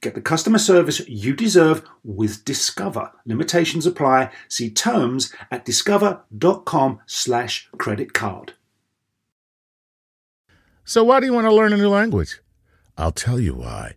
Get the customer service you deserve with Discover. Limitations apply. See terms at discover.com slash credit card. So why do you want to learn a new language? I'll tell you why.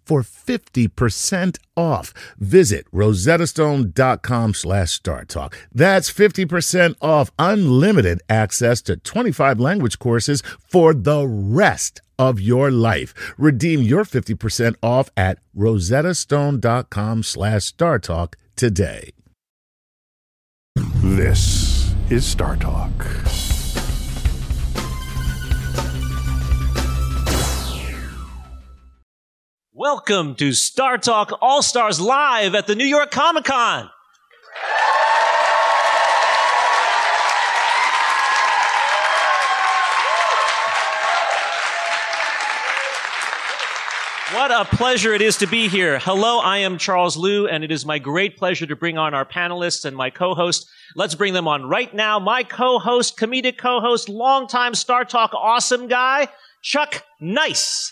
for 50% off. Visit rosettastone.com slash startalk. That's 50% off unlimited access to 25 language courses for the rest of your life. Redeem your 50% off at rosettastone.com slash startalk today. This is Star Talk. Welcome to Star Talk All Stars Live at the New York Comic Con. What a pleasure it is to be here. Hello, I am Charles Liu, and it is my great pleasure to bring on our panelists and my co-host. Let's bring them on right now. My co-host, comedic co-host, longtime Star Talk awesome guy, Chuck Nice.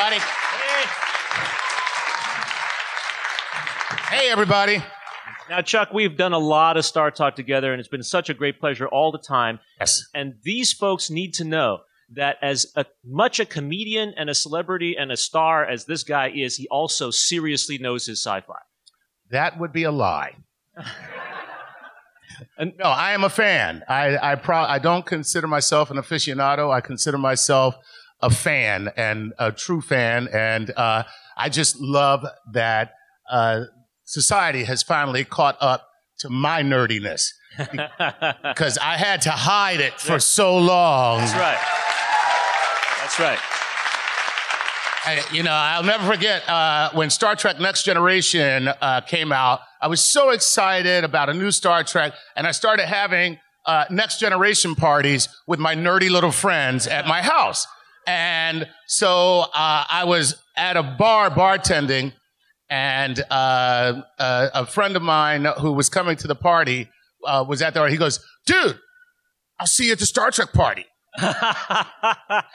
Buddy. Hey, everybody. Now, Chuck, we've done a lot of Star Talk together, and it's been such a great pleasure all the time. Yes. And these folks need to know that as a, much a comedian and a celebrity and a star as this guy is, he also seriously knows his sci-fi. That would be a lie. And- no, I am a fan. I I, pro- I don't consider myself an aficionado. I consider myself a fan and a true fan, and uh, I just love that uh, society has finally caught up to my nerdiness because I had to hide it for so long. That's right. That's right. I, you know, I'll never forget uh, when Star Trek Next Generation uh, came out. I was so excited about a new Star Trek, and I started having uh, Next Generation parties with my nerdy little friends at my house. And so uh, I was at a bar bartending, and uh, uh, a friend of mine who was coming to the party was at the. bar. He goes, "Dude, I'll see you at the Star Trek party."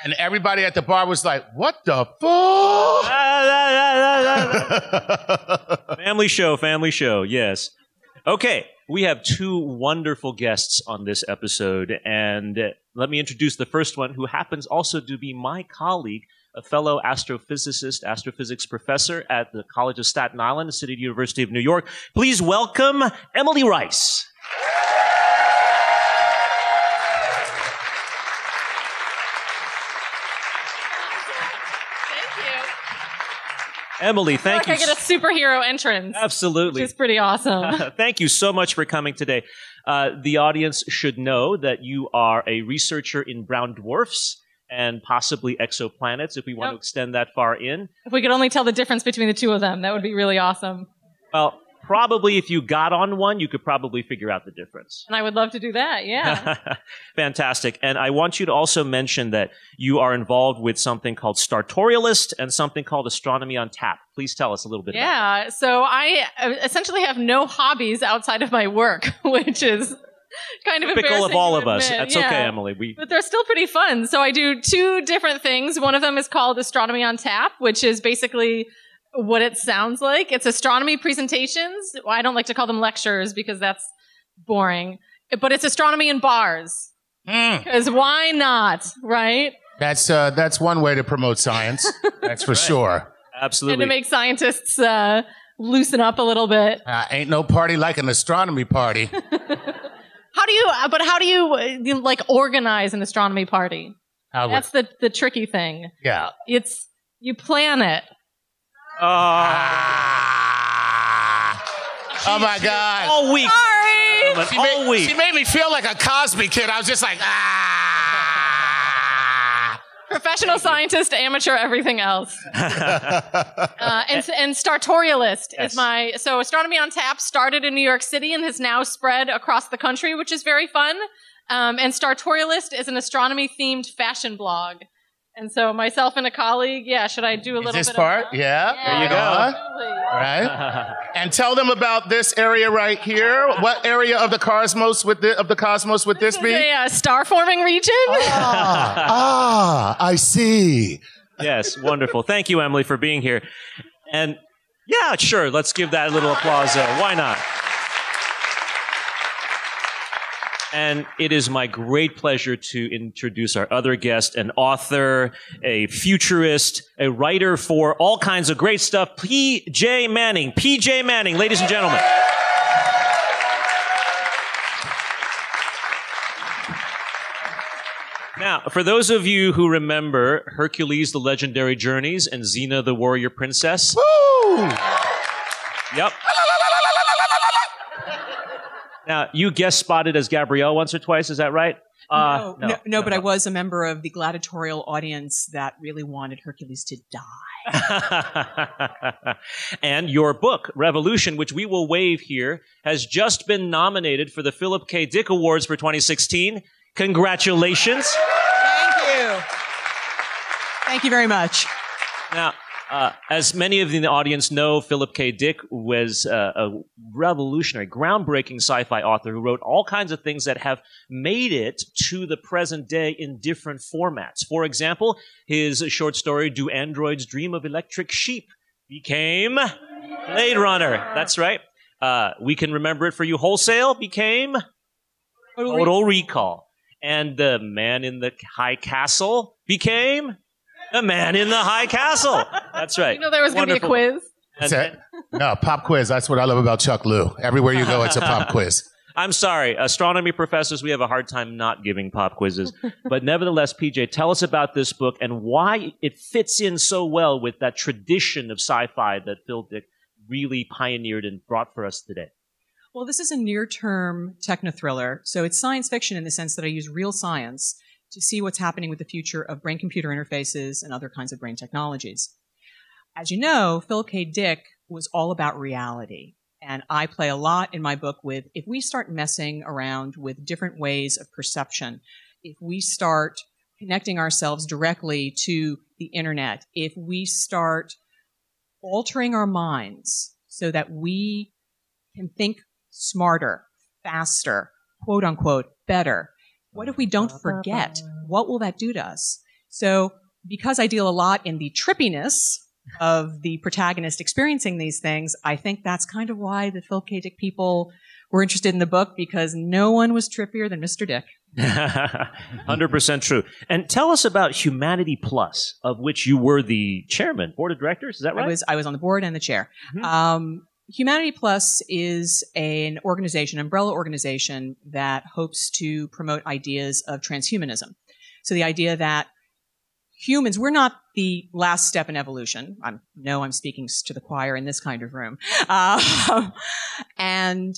And everybody at the bar was like, "What the fuck?" family show, family show. Yes. Okay, we have two wonderful guests on this episode, and let me introduce the first one, who happens also to be my colleague, a fellow astrophysicist, astrophysics professor at the College of Staten Island, the City University of New York. Please welcome Emily Rice. Emily, thank feel you. like I get a superhero entrance, Absolutely. which is pretty awesome. Thank you so much for coming today. Uh, the audience should know that you are a researcher in brown dwarfs and possibly exoplanets, if we want to extend that far in. if we could only tell the difference between the two of them, that would be really awesome. Well, probably if you got on one, you could probably figure out the difference. And I would love to do that. Yeah. Fantastic. And I want you to also mention that you are involved with something called Startorialist and something called Astronomy on Tap. Please tell us a little bit about yeah. So I uh, essentially have no hobbies outside of my work, which is kind of. Typical of all of us. That's Yeah. okay, Emily. We But they're still pretty fun. So I do two different things. One of them is called Astronomy on Tap, which is basically what it sounds like. It's astronomy presentations. Well, I don't like to call them lectures because that's boring. But it's astronomy in bars. Mm, Because why not, right? that's uh, that's one way to promote science. That's for sure. Absolutely. And to make scientists uh, loosen up a little bit. Uh, ain't no party like an astronomy party. How do you? uh, But how do you, uh, you like organize an astronomy party? How would- That's the the tricky thing. yeah. It's you plan it. Ah. Oh my God. all week. Sorry. But She all made, week. she made me feel like a Cosby kid. I was just like, ah. Professional scientist, amateur, everything else. Uh, and, and Startorialist Yes. is my so astronomy on tap started in New York City and has now spread across the country, which is very fun. Um, and Startorialist is an astronomy themed fashion blog. And so myself and a colleague, yeah, should I do a Is little this bit part? of that? Yeah. There you go. absolutely. Right. And tell them about this area right here. What area of the cosmos would the, of the cosmos would this, This be? is a uh, star forming region. ah, ah, I see. yes, wonderful. Thank you, Emily, for being here. And yeah, sure, let's give that a little applause there. Why not? And it is my great pleasure to introduce our other guest, an author, a futurist, a writer for all kinds of great stuff, P.J. Manney. P.J. Manney, ladies and gentlemen. Now, for those of you who remember Hercules, the Legendary Journeys, and Xena, the Warrior Princess, Woo! Yep. Now, you guest spotted as Gabrielle once or twice, is that right? Uh, no, no, no, but I was a member of the gladiatorial audience that really wanted Hercules to die. and your book, Revolution, which we will waive here, has just been nominated for the Philip K. Dick Awards for 2016. Congratulations. Thank you. Thank you very much. Now, uh, as many of you in the audience know, Philip K. Dick was uh, a revolutionary, groundbreaking sci fi author who wrote all kinds of things that have made it to the present day in different formats. For example, his short story, Do Androids Dream of Electric Sheep, became Blade Runner. That's right. Uh, we can remember it for you wholesale, became Total Recall. And the man in the high castle became the man in the high castle. That's right. You know there was going to be a Wonderful. quiz. That's it. No, pop quiz. That's what I love about Chuck Liu. Everywhere you go, it's a pop quiz. I'm sorry, astronomy professors, we have a hard time not giving pop quizzes. but nevertheless, PJ, tell us about this book and why it fits in so well with that tradition of sci fi that Phil Dick really pioneered and brought for us today. Well, this is a near term techno thriller. So it's science fiction in the sense that I use real science to see what's happening with the future of brain computer interfaces and other kinds of brain technologies. As you know, Philip K. Dick was all about reality. And I play a lot in my book with if we start messing around with different ways of perception, if we start connecting ourselves directly to the internet, if we start altering our minds so that we can think smarter, faster, quote unquote, better. What if we don't forget? What will that do to us? So, because I deal a lot in the trippiness of the protagonist experiencing these things, I think that's kind of why the Phil K. Dick people were interested in the book because no one was trippier than Mr. Dick. 100% true. And tell us about Humanity Plus, of which you were the chairman, board of directors. Is that right? I was I was on the board and the chair. Mhm. Um, Humanity Plus is an organization, umbrella organization that hopes to promote ideas of transhumanism. So the idea that humans, we're not the last step in evolution. I know I'm speaking to the choir in this kind of room. Um, and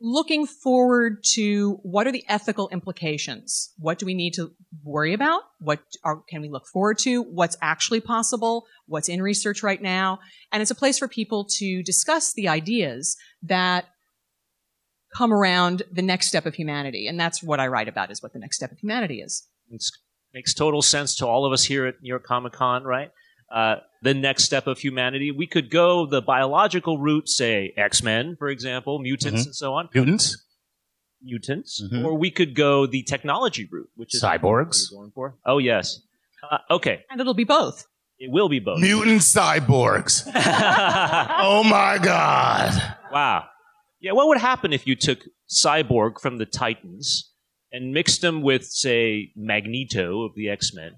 looking forward to what are the ethical implications? What do we need to worry about? What are, can we look forward to? What's actually possible? What's in research right now? And it's a place for people to discuss the ideas that come around the next step of humanity. And that's what I write about is what the next step of humanity is. It makes total sense to all of us here at New York Comic Con, right? Uh, the next step of humanity. We could go the biological route, say X Men, for example, mutants Mhm. and so on, Mutants, mutants, Mhm. or we could go the technology route, which is Cyborgs. going for. Oh yes. Uh, okay. And it'll be both. It will be both. Mutant cyborgs. oh my God. Wow. Yeah, what would happen if you took Cyborg from the Titans and mixed him with, say, Magneto of the X Men?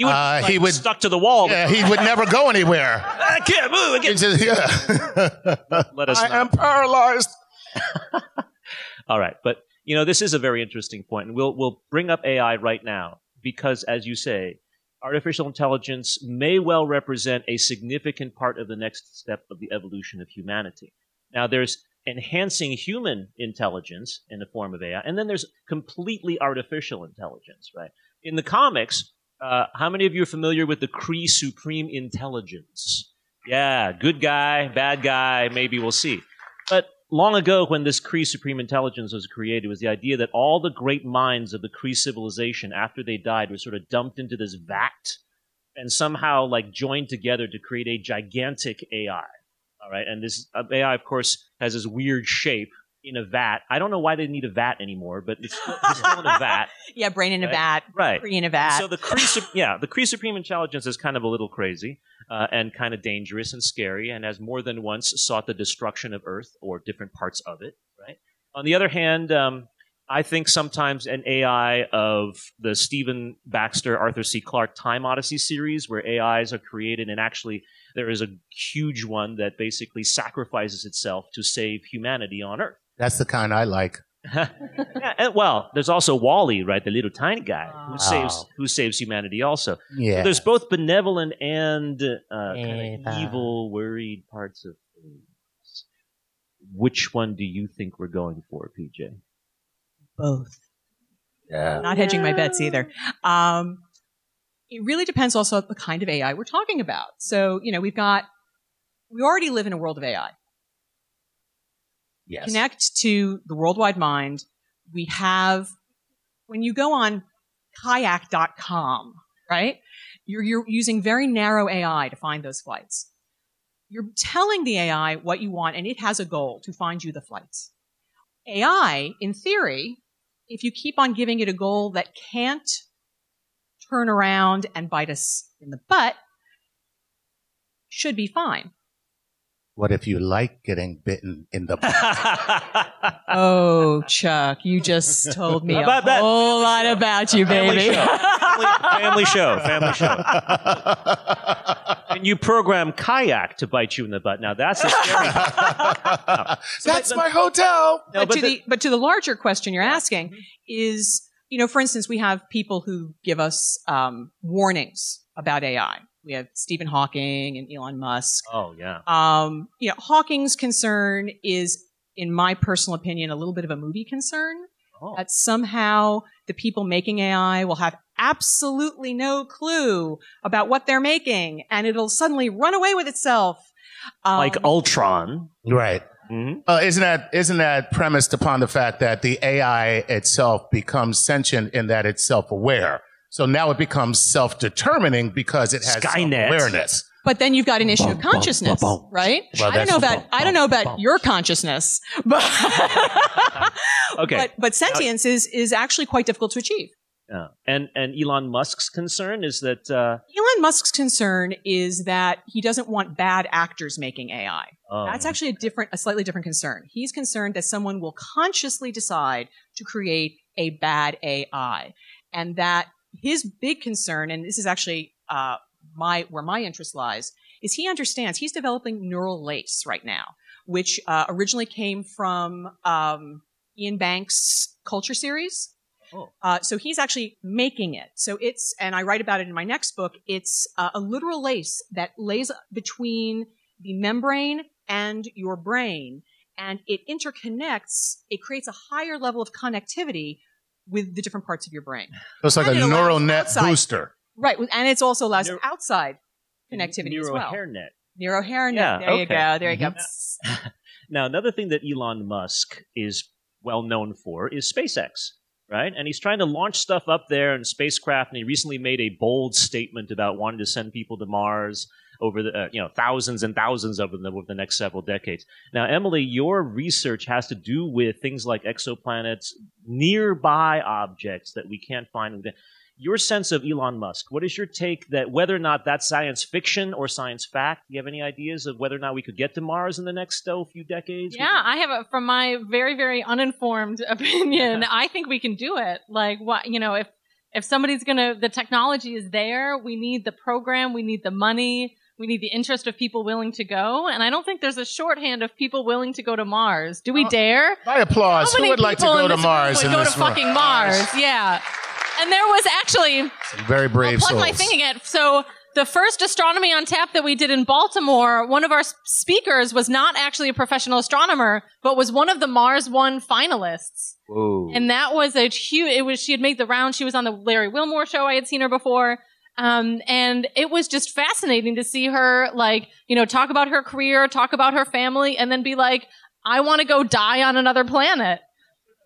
He would, Uh, like, he would- stuck to the wall. Yeah, he would never go anywhere. I can't move. I can't. Just- yeah. Let us I know. am paralyzed. All right, but you know this is a very interesting point, and we'll we'll bring up AI right now because, as you say, artificial intelligence may well represent a significant part of the next step of the evolution of humanity. Now, there's enhancing human intelligence in the form of AI, and then there's completely artificial intelligence, right? In the comics, uh, how many of you are familiar with the Kree Supreme Intelligence? Yeah, good guy, bad guy, maybe we'll see. But long ago, when this Kree Supreme Intelligence was created, was the idea that all the great minds of the Kree civilization, after they died, were sort of dumped into this vat and somehow like joined together to create a gigantic AI. All right, and this uh, AI, of course, has this weird shape in a vat. I don't know why they need a vat anymore, but it's still, it's still in a vat. Yeah, brain in a vat, Right. Kree in a vat. So the Kree, yeah, the Kree Supreme Intelligence is kind of a little crazy uh, and kind of dangerous and scary, and has more than once sought the destruction of Earth or different parts of it. Right. On the other hand, um, I think sometimes an AI of the Stephen Baxter, Arthur C. Clarke Time Odyssey series, where AIs are created and actually there is a huge one that basically sacrifices itself to save humanity on Earth. That's the kind I like. yeah, and, well, there's also WALL-E, right, the little tiny guy who Oh. saves who saves humanity. Also, Yeah. so there's both benevolent and uh, kind of evil, worried parts of things. Which one do you think we're going for, PJ? Both. yeah. Not hedging my bets either. Um, it really depends also on the kind of AI we're talking about. So, you know, we've got, we already live in a world of AI. Yes. Connect to the worldwide mind. We have, when you go on kayak.com, right? You're, you're using very narrow AI to find those flights. You're telling the AI what you want and it has a goal to find you the flights. AI, in theory, if you keep on giving it a goal that can't turn around and bite us in the butt, should be fine. What if you like getting bitten in the butt? Oh, Chuck, you just told me a About that- whole lot about you, Family baby. show. family, family show. Family show. And you program kayak to bite you in the butt. Now that's a scary. That's my hotel. No, but, to the- the, but to the larger question you're asking is, you know, for instance, we have people who give us um, warnings about AI. We have Stephen Hawking and Elon Musk. oh yeah. Um, you know, Hawking's concern is, in my personal opinion, a little bit of a movie concern. Oh. That somehow the people making AI will have absolutely no clue about what they're making, and it'll suddenly run away with itself. Um, like Ultron. Right. Mhm. Uh, isn't that isn't that premised upon the fact that the AI itself becomes sentient in that it's self-aware? So now it becomes self-determining because it has Skynet. awareness. But then you've got an issue of consciousness, right? Well, I don't know about I don't know about your consciousness, but Okay. but, but sentience is is actually quite difficult to achieve. Yeah. And and Elon Musk's concern is that uh, Elon Musk's concern is that he doesn't want bad actors making AI. oh, That's actually a different, a slightly different concern. He's concerned that someone will consciously decide to create a bad AI, and that his big concern, and this is actually uh, my where my interest lies, is he understands he's developing neural lace right now, which uh, originally came from um, Iain Banks' Culture series. Oh. Uh, so he's actually making it. So it's, and I write about it in my next book. It's uh, a literal lace that lays between the membrane and your brain, and it interconnects. It creates a higher level of connectivity with the different parts of your brain. So it's like And a it neural net outside- booster. Right, and it's also allows Neuro- outside connectivity Neuro as well. hairnet. Neuro hairnet. Yeah, there you go. There you go. Mm-hmm. Now, another thing that Elon Musk is well known for is SpaceX, right? And he's trying to launch stuff up there in spacecraft. And he recently made a bold statement about wanting to send people to Mars over the, uh, you know, thousands and thousands of them over the next several decades. Now, Emily, your research has to do with things like exoplanets, nearby objects that we can't find. within- your sense of Elon Musk. What is your take that whether or not that's science fiction or science fact? Do you have any ideas of whether or not we could get to Mars in the next oh, few decades? Yeah, I have a, from my very, very uninformed opinion, I think we can do it. Like, what, you know, if, if somebody's gonna, the technology is there, we need the program, we need the money, we need the interest of people willing to go. And I don't think there's a shorthand of people willing to go to Mars. Do we uh, dare? My applause. Who would like to go in to Mars would go to room? fucking Mars? Yeah. And there was actually, Some very brave I'll plug souls. my thing again. So the first astronomy on tap that we did in Baltimore, one of our speakers was not actually a professional astronomer, but was one of the Mars One finalists. Whoa. And that was a huge, it was, she had made the round. She was on the Larry Wilmore show. I had seen her before. Um, and it was just fascinating to see her, like, you know, talk about her career, talk about her family, and then be like, I want to go die on another planet.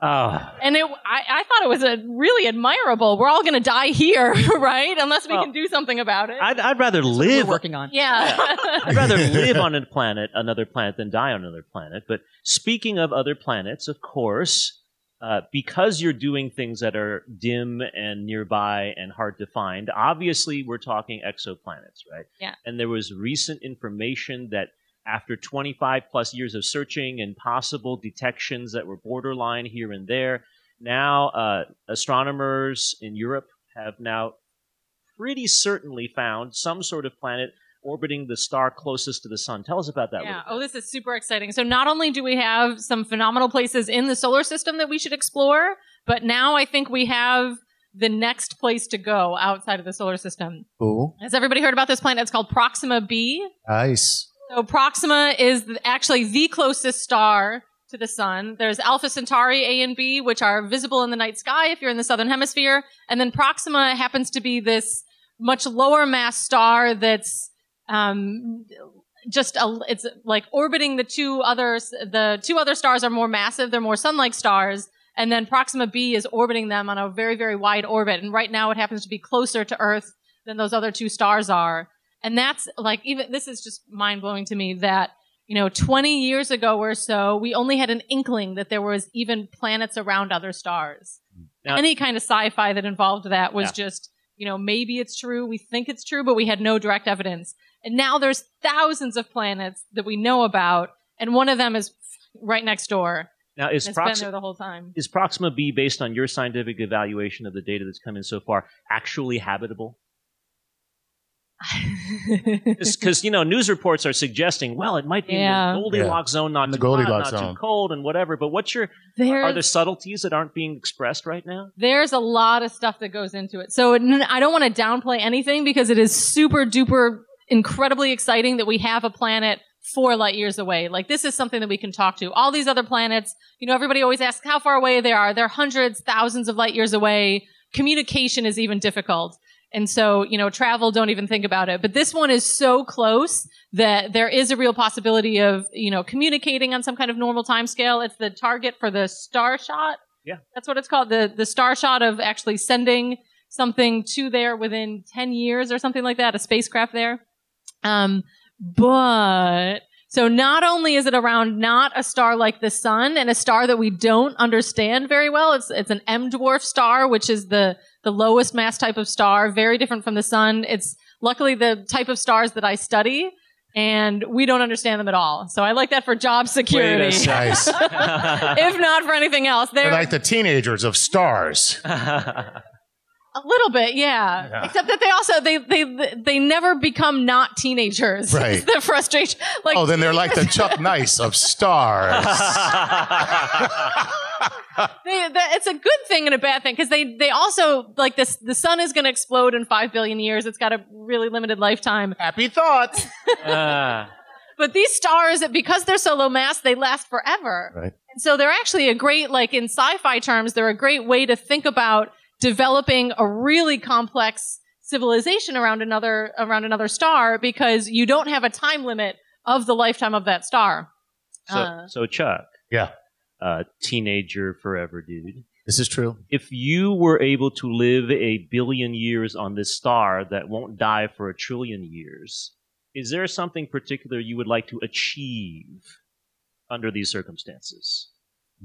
Ah. And it, I, I thought it was a really admirable. We're all going to die here, right? Unless we Well, can do something about it. I'd, I'd rather We're working on. yeah. I'd rather live on a planet, another planet, than die on another planet. But speaking of other planets, of course, uh, because you're doing things that are dim and nearby and hard to find, obviously we're talking exoplanets, right? Yeah. And there was recent information that after 25 plus years of searching and possible detections that were borderline here and there, now uh, astronomers in Europe have now pretty certainly found some sort of planet orbiting the star closest to the sun. Tell us about that. Yeah. Oh, this is super exciting. So not only do we have some phenomenal places in the solar system that we should explore, but now I think we have the next place to go outside of the solar system. Cool. Has everybody heard about this planet? It's called Proxima b. Nice. So Proxima is actually the closest star to the sun. There's Alpha Centauri A and B, which are visible in the night sky if you're in the southern hemisphere, and then Proxima happens to be this much lower mass star that's um, just a, it's like orbiting the two others. The two other stars are more massive; they're more sun-like stars. And then Proxima b is orbiting them on a very, very wide orbit. And right now, it happens to be closer to Earth than those other two stars are. And that's like, even this is just mind blowing to me that, you know, 20 years ago or so, we only had an inkling that there was even planets around other stars. Now- Any kind of sci fi that involved that was Yeah. just, you know, maybe it's true, we think it's true, but we had no direct evidence. And now there's thousands of planets that we know about, and one of them is right next door. Now, is It's been there Proxima the whole time. is Proxima B based on your scientific evaluation of the data that's come in so far actually habitable? Because you know, news reports are suggesting, well, it might be Yeah. in the Goldilocks zone, not In the too hot, Goldilocks not zone. too cold, and whatever. But what's your There's, are there subtleties that aren't being expressed right now? there's a lot of stuff that goes into it. So I don't want to downplay anything because it is super duper incredibly exciting that we have a planet four light years away. Like this is something that we can talk to. All these other planets, you know, everybody always asks how far away they are. They're hundreds, thousands of light years away. Communication is even difficult. And so, you know, travel, don't even think about it. But this one is so close that there is a real possibility of, you know, communicating on some kind of normal time scale. It's the target for the star shot. Yeah. That's what it's called. The, the star shot of actually sending something to there within 10 years or something like that, a spacecraft there. Um, but so not only is it around not a star like the sun and a star that we don't understand very well, it's it's an M dwarf star, which is the the lowest mass type of star, very different from the sun. It's luckily the type of stars that I study, and we don't understand them at all. So I like that for job security. Wait a Nice. if not for anything else, they're They're like the teenagers of stars. a little bit, yeah. Yeah. Except that they also they they they never become not teenagers. Right. The frustration. Like Oh, then they're like the Chuck Nice of stars. they, they, it's a good thing and a bad thing because they they also like this the sun is going to explode in five billion years. It's got a really limited lifetime. Happy thoughts. Ah. But these stars, because they're so low mass, they last forever. Right. And so they're actually a great, like in sci-fi terms, they're a great way to think about developing a really complex civilization around another around another star because you don't have a time limit of the lifetime of that star. so, Uh. so Chuck, Yeah. Uh, teenager forever, dude. This is true. If you were able to live a billion years on this star that won't die for a trillion years, is there something particular you would like to achieve under these circumstances?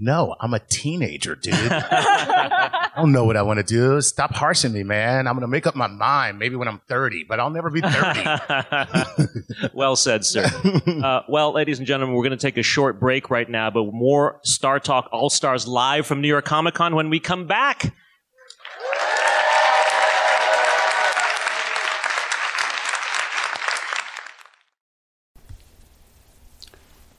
No, I'm a teenager, dude. I don't know what I want to do. Stop harshing me, man. I'm going to make up my mind maybe when I'm 30, but I'll never be 30. well said, sir. Uh, well, ladies and gentlemen, we're going to take a short break right now, but more Star Talk All Stars live from New York Comic Con when we come back.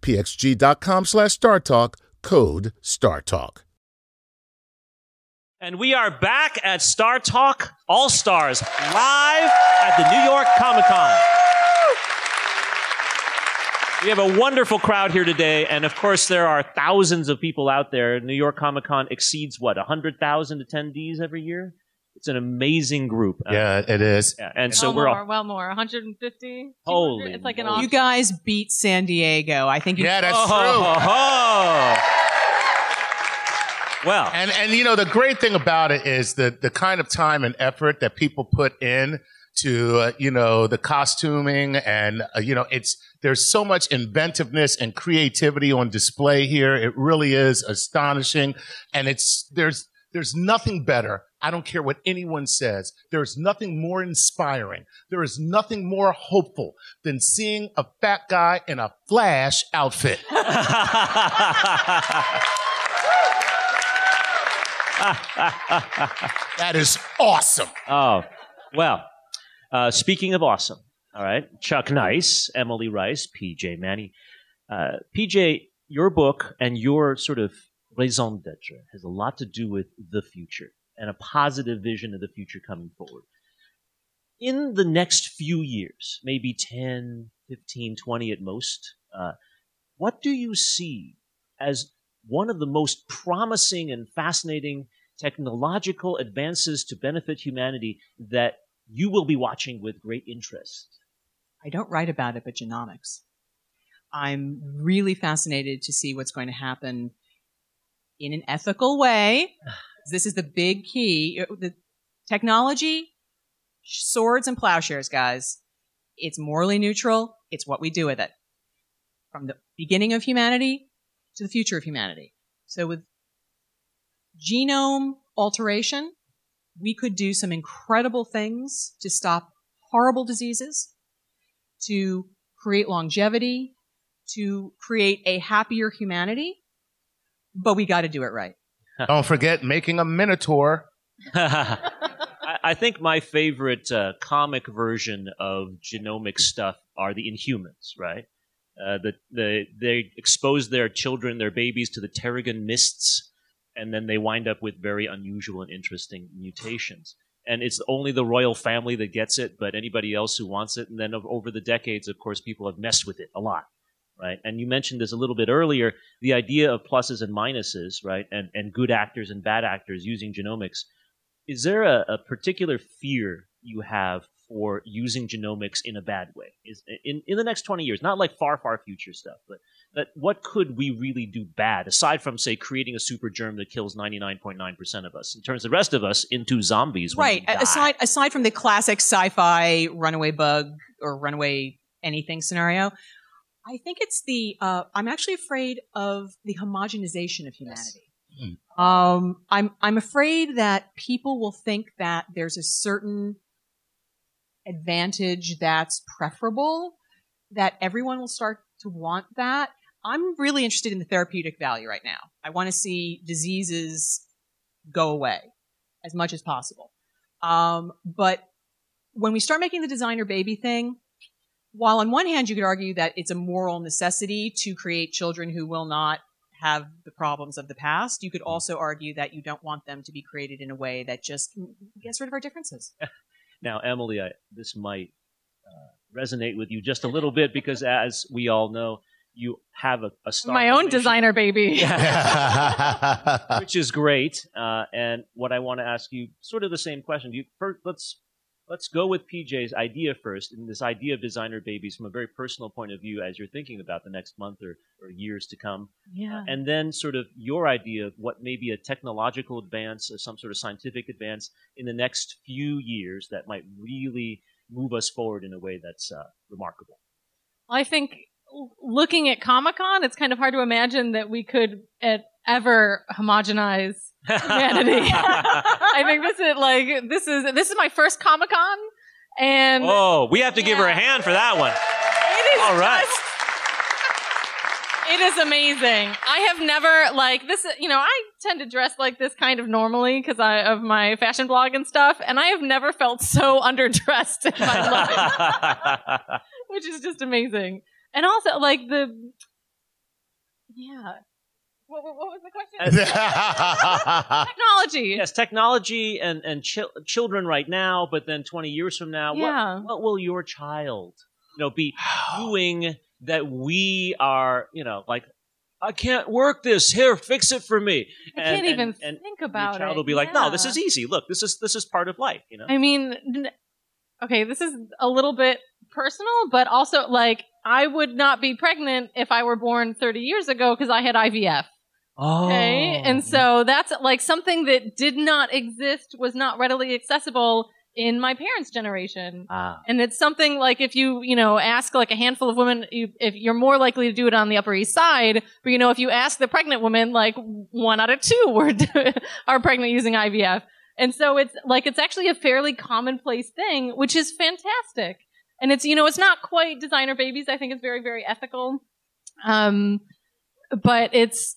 pxg.com slash StarTalk. Code StarTalk. And we are back at Star Talk All Stars live at the New York Comic Con. We have a wonderful crowd here today, and of course, there are thousands of people out there. New York Comic Con exceeds what, 100,000 attendees every year? It's an amazing group. Uh, Yeah, it is. yeah, And so we're more, all. well more, 150. Holy It's like an moly. You guys beat San Diego. I think you Yeah, that's Oh, true. ho, ho. Well, And and you know the great thing about it is the the kind of time and effort that people put in to uh, you know the costuming and uh, you know it's there's so much inventiveness and creativity on display here. It really is astonishing, and it's there's there's nothing better. I don't care what anyone says. There is nothing more inspiring. There is nothing more hopeful than seeing a fat guy in a Flash outfit. That is awesome. Oh, well, uh, speaking of awesome, all right, Chuck Nice, Emily Rice, PJ Manney. Uh, PJ, your book and your sort of raison d'etre, has a lot to do with the future and a positive vision of the future coming forward. In the next few years, maybe 10, 15, 20 at most, uh, what do you see as one of the most promising and fascinating technological advances to benefit humanity that you will be watching with great interest? I don't write about it, but genomics. I'm really fascinated to see what's going to happen in an ethical way. This is the big key. Uh, the technology, swords and plowshares, guys. It's morally neutral. It's what we do with it. From the beginning of humanity to the future of humanity. So with genome alteration, we could do some incredible things to stop horrible diseases, to create longevity, to create a happier humanity, but we got to do it right. Don't forget making a minotaur. I I think my favorite uh, comic version of genomic stuff are the Inhumans, right? Uh, the, the, they expose their children, their babies, to the Terrigen mists, and then they wind up with very unusual and interesting mutations. And it's only the royal family that gets it, but anybody else who wants it. And then over the decades, of course, people have messed with it a lot, right? And you mentioned this a little bit earlier the idea of pluses and minuses, right? And, and good actors and bad actors using genomics. Is there a, a particular fear you have for using genomics in a bad way? Is in, in the next 20 years, not like far, far future stuff, but that what could we really do bad aside from say creating a super germ that kills 99.9% of us and turns the rest of us into zombies when right. Aside aside from the classic sci-fi runaway bug or runaway anything scenario, I think it's the. Uh, I'm actually afraid of the homogenization of humanity. Um, I'm I'm afraid that people will think that there's a certain advantage that's preferable, that everyone will start to want that. I'm really interested in the therapeutic value right now. I want to see diseases go away as much as possible. Um, but when we start making the designer baby thing, while on one hand you could argue that it's a moral necessity to create children who will not have the problems of the past, you could also argue that you don't want them to be created in a way that just gets rid of our differences. Now, Emily, I, this might uh, resonate with you just a little bit because, as we all know, you have a, a star My own designer baby. which is great. Uh, and what I want to ask you, sort of the same question. Do you, first, let's let's go with PJ's idea first, and this idea of designer babies from a very personal point of view, as you're thinking about the next month or, or years to come, Yeah. and then sort of your idea of what may be a technological advance or some sort of scientific advance in the next few years that might really move us forward in a way that's uh, remarkable. I think looking at Comic Con, it's kind of hard to imagine that we could uh, ever homogenize humanity. I think this is like this is this is my first Comic Con, and oh, we have to give her a hand for that one. it is all right. just- it is amazing. I have never like this. You know, I tend to dress like this kind of normally because I of my fashion blog and stuff, and I have never felt so underdressed in my life. which is just amazing. And also, like the, yeah. What, what, what was the question? Technology. yes, technology and and chil- children right now, but then twenty years from now, Yeah. what what will your child, you know, be doing that we are, you know, like I can't work this. Here, fix it for me. I And- can't and- even and think Your child it. will be like, no, this is easy. Look, this is this is part of life. You know. I mean, okay, this is a little bit personal, but also like I would not be pregnant if I were born 30 years ago because I had IVF. Oh, Okay. And so that's like something that did not exist, was not readily accessible in my parents' generation. ah, And it's something like if you, you know, ask like a handful of women, you, if you're more likely to do it on the Upper East Side, but you know, if you ask the pregnant women, like one out of two were are pregnant using IVF. And so it's like it's actually a fairly commonplace thing, which is fantastic. And it's you know, it's not quite designer babies. I think it's very very ethical. Um but it's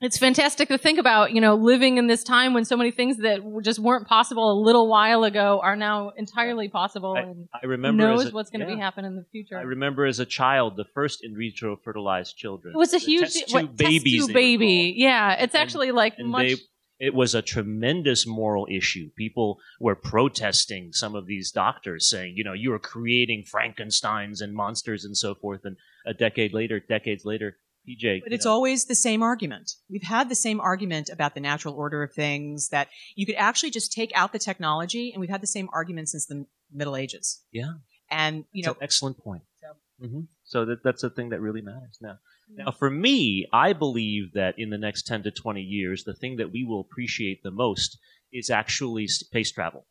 it's fantastic to think about, you know, living in this time when so many things that just weren't possible a little while ago are now entirely possible. I, and I remember as knows a- what's going to yeah. be happening in the future. I remember as a child the first in vitro fertilized children. it was a The huge test what, tube test babies. tube baby. Yeah, it's And- actually like much. they it was a tremendous moral issue. People were protesting some of these doctors, saying, you know, you are creating Frankenstein's and monsters and so forth. And a decade later, decades later, PJ. But it's know, always the same argument. We've had the same argument about the natural order of things that you could actually just take out the technology, and we've had the same argument since the Middle Ages. Yeah. And you It's know, an excellent point. So- hmm So that, that's the thing that really matters now. Now, for me, I believe that in the next 10 to 20 years, the thing that we will appreciate the most is actually space travel.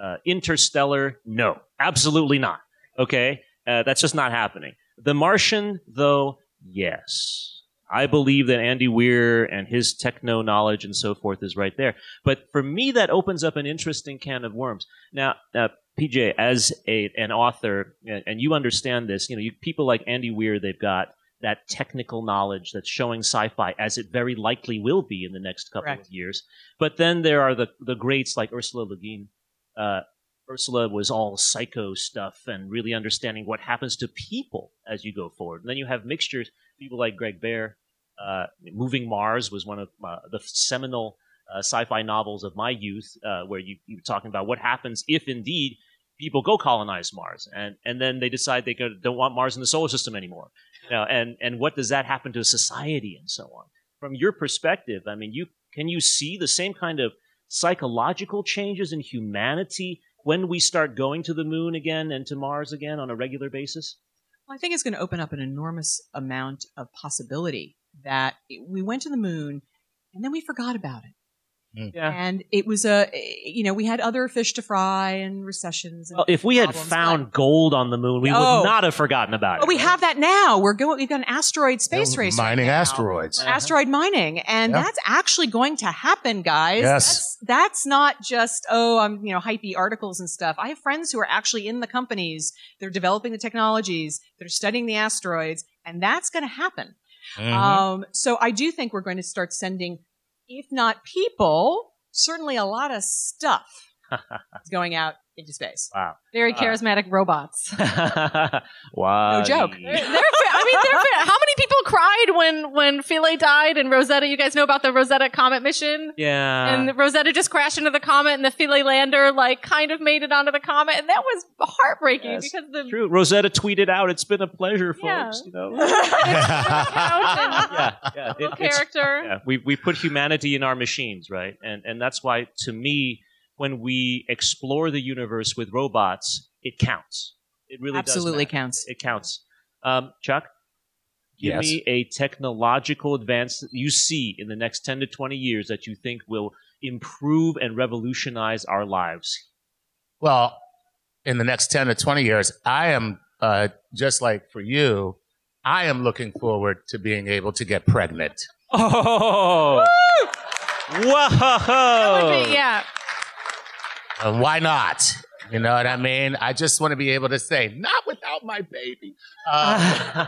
Uh, interstellar, no, absolutely not. Okay? Uh, that's just not happening. The Martian, though, yes. I believe that Andy Weir and his techno knowledge and so forth is right there. But for me, that opens up an interesting can of worms. Now, uh, PJ, as a, an author, and, and you understand this, you know, you, people like Andy Weir, they've got that technical knowledge that's showing sci-fi as it very likely will be in the next couple Correct. of years. But then there are the the greats like Ursula Le Guin. Uh, Ursula was all psycho stuff and really understanding what happens to people as you go forward. And then you have mixtures, people like Greg Bear. Uh, Moving Mars was one of uh, the seminal uh, sci-fi novels of my youth, uh, where you, you were talking about what happens if indeed people go colonize Mars, and and then they decide they go, don't want Mars in the solar system anymore. Know, and and what does that happen to society and so on? From your perspective, I mean, you can you see the same kind of psychological changes in humanity when we start going to the moon again and to Mars again on a regular basis? I think it's going to open up an enormous amount of possibility that we went to the moon and then we forgot about it. Yeah. And it was a, you know, we had other fish to fry and recessions. And Well, if we had problems, found but- gold on the moon, we Oh. would not have forgotten about it. But we have that now. We're going. We've got an asteroid space race. right mining now. asteroids. Uh-huh. Asteroid mining, and Yeah. that's actually going to happen, guys. Yes. That's, that's not just oh, I'm you know hypey articles and stuff. I have friends who are actually in the companies. They're developing the technologies. They're studying the asteroids, and that's going to happen. Mhm. Um, so I do think we're going to start sending, if not people, certainly a lot of stuff going out into space. wow. Very Uh, charismatic robots. wow. No joke. They're, they're I mean, they're how many people cried when when Philae died and Rosetta? You guys know about the Rosetta comet mission, Yeah. and Rosetta just crashed into the comet, and the Philae lander like kind of made it onto the comet, and that was heartbreaking Yes, because the True. Rosetta tweeted out, "It's been a pleasure, Yeah. folks." You know. couch yeah, yeah. It- character. yeah. We we put humanity in our machines, right? And and that's why, to me, when we explore the universe with robots, it counts. It really Absolutely does matter. counts. It counts. Um, Chuck, give Yes. me a technological advance that you see in the next ten to twenty years that you think will improve and revolutionize our lives. Well, in the next 10 to 20 years, I am uh, just like for you, I am looking forward to being able to get pregnant. Oh, whoa! That would be- yeah. Uh, why not? You know what I mean? I just want to be able to say, not without my baby. Uh,